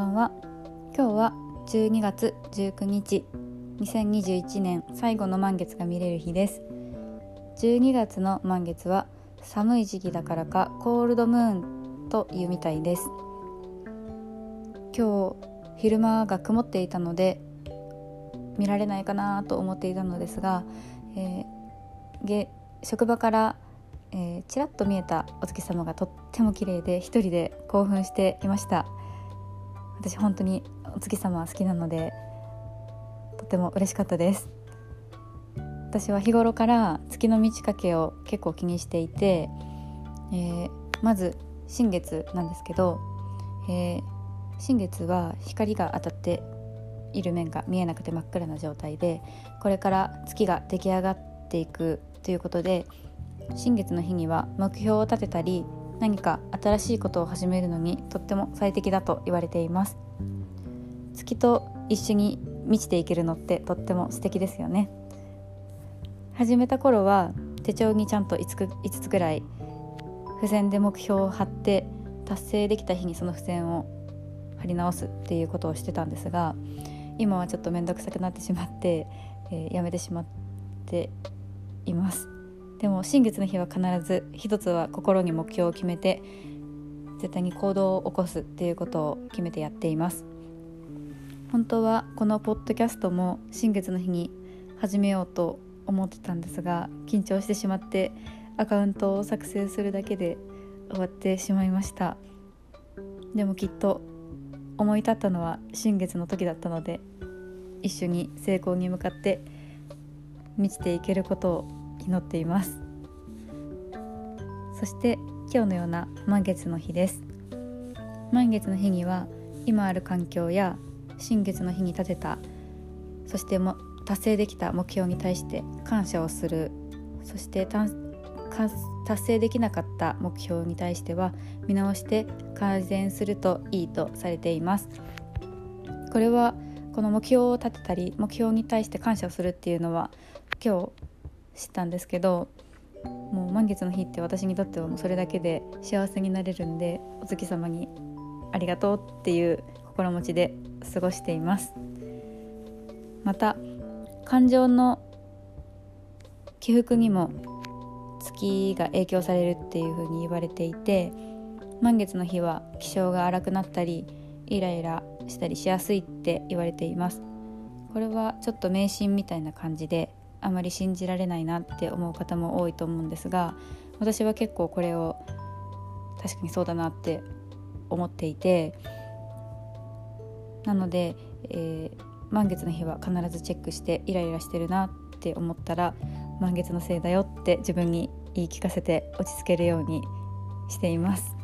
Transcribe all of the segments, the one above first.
ばんは。今日は12月19日2021年最後の満月が見れる日です。12月の満月は寒い時期だからかコールドムーンというみたいです。今日昼間が曇っていたので見られないかなと思っていたのですが、えー、職場からえー、ちらっと見えたお月様がとっても綺麗で一人で興奮していました。私本当にお月様好きなのでとても嬉しかったです。私は日頃から月の満ち欠けを結構気にしていて、えー、まず新月なんですけど、えー、新月は光が当たっている面が見えなくて真っ暗な状態でこれから月が出来上がっていくということで新月の日には目標を立てたり何か新しいことを始めるのにとっても最適だと言われています。月と一緒に満ちていけるのってとっても素敵ですよね。始めた頃は手帳にちゃんと 5, 5つくらい付箋で目標を貼って達成できた日にその付箋を貼り直すっていうことをしてたんですが今はちょっと面倒くさくなってしまって、えー、やめてしまっています。でも新月の日は必ず一つは心に目標を決めて絶対に行動を起こすっていうことを決めてやっています。本当はこのポッドキャストも新月の日に始めようと思ってたんですが緊張してしまってアカウントを作成するだけで終わってしまいました。でもきっと思い立ったのは新月の時だったので一緒に成功に向かって満ちていけることを祈っています。そして今日のような満月の日です。満月の日には今ある環境や新月の日に立てたそしても達成できた目標に対して感謝をする。そして達成できなかった目標に対しては見直して改善するといいとされています。これはこの目標を立てたり目標に対して感謝をするっていうのは今日知ったんですけどもう満月の日って私にとってはもうそれだけで幸せになれるんでお月様にありがとうっていう心持ちで過ごしています。また感情の起伏にも月が影響されるっていうふうに言われていて満月の日は気性が荒くなったりイライラしたりしやすいって言われています。これはちょっと迷信みたいな感じであまり信じられないなって思う方も多いと思うんですが私は結構これを確かにそうだなって思っていてなので、えー、満月の日は必ずチェックしてイライラしてるなって思ったら満月のせいだよって自分に言い聞かせて落ち着けるようにしています。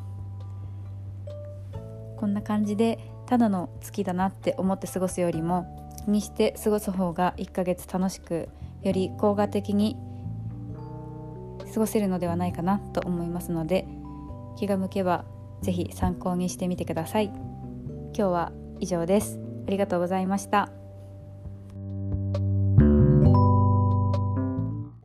こんな感じでただの月だなって思って過ごすよりも気にして過ごす方が1ヶ月楽しくより効果的に過ごせるのではないかなと思いますので気が向けば是非参考にしてみてください。今日は以上です。ありがとうございました。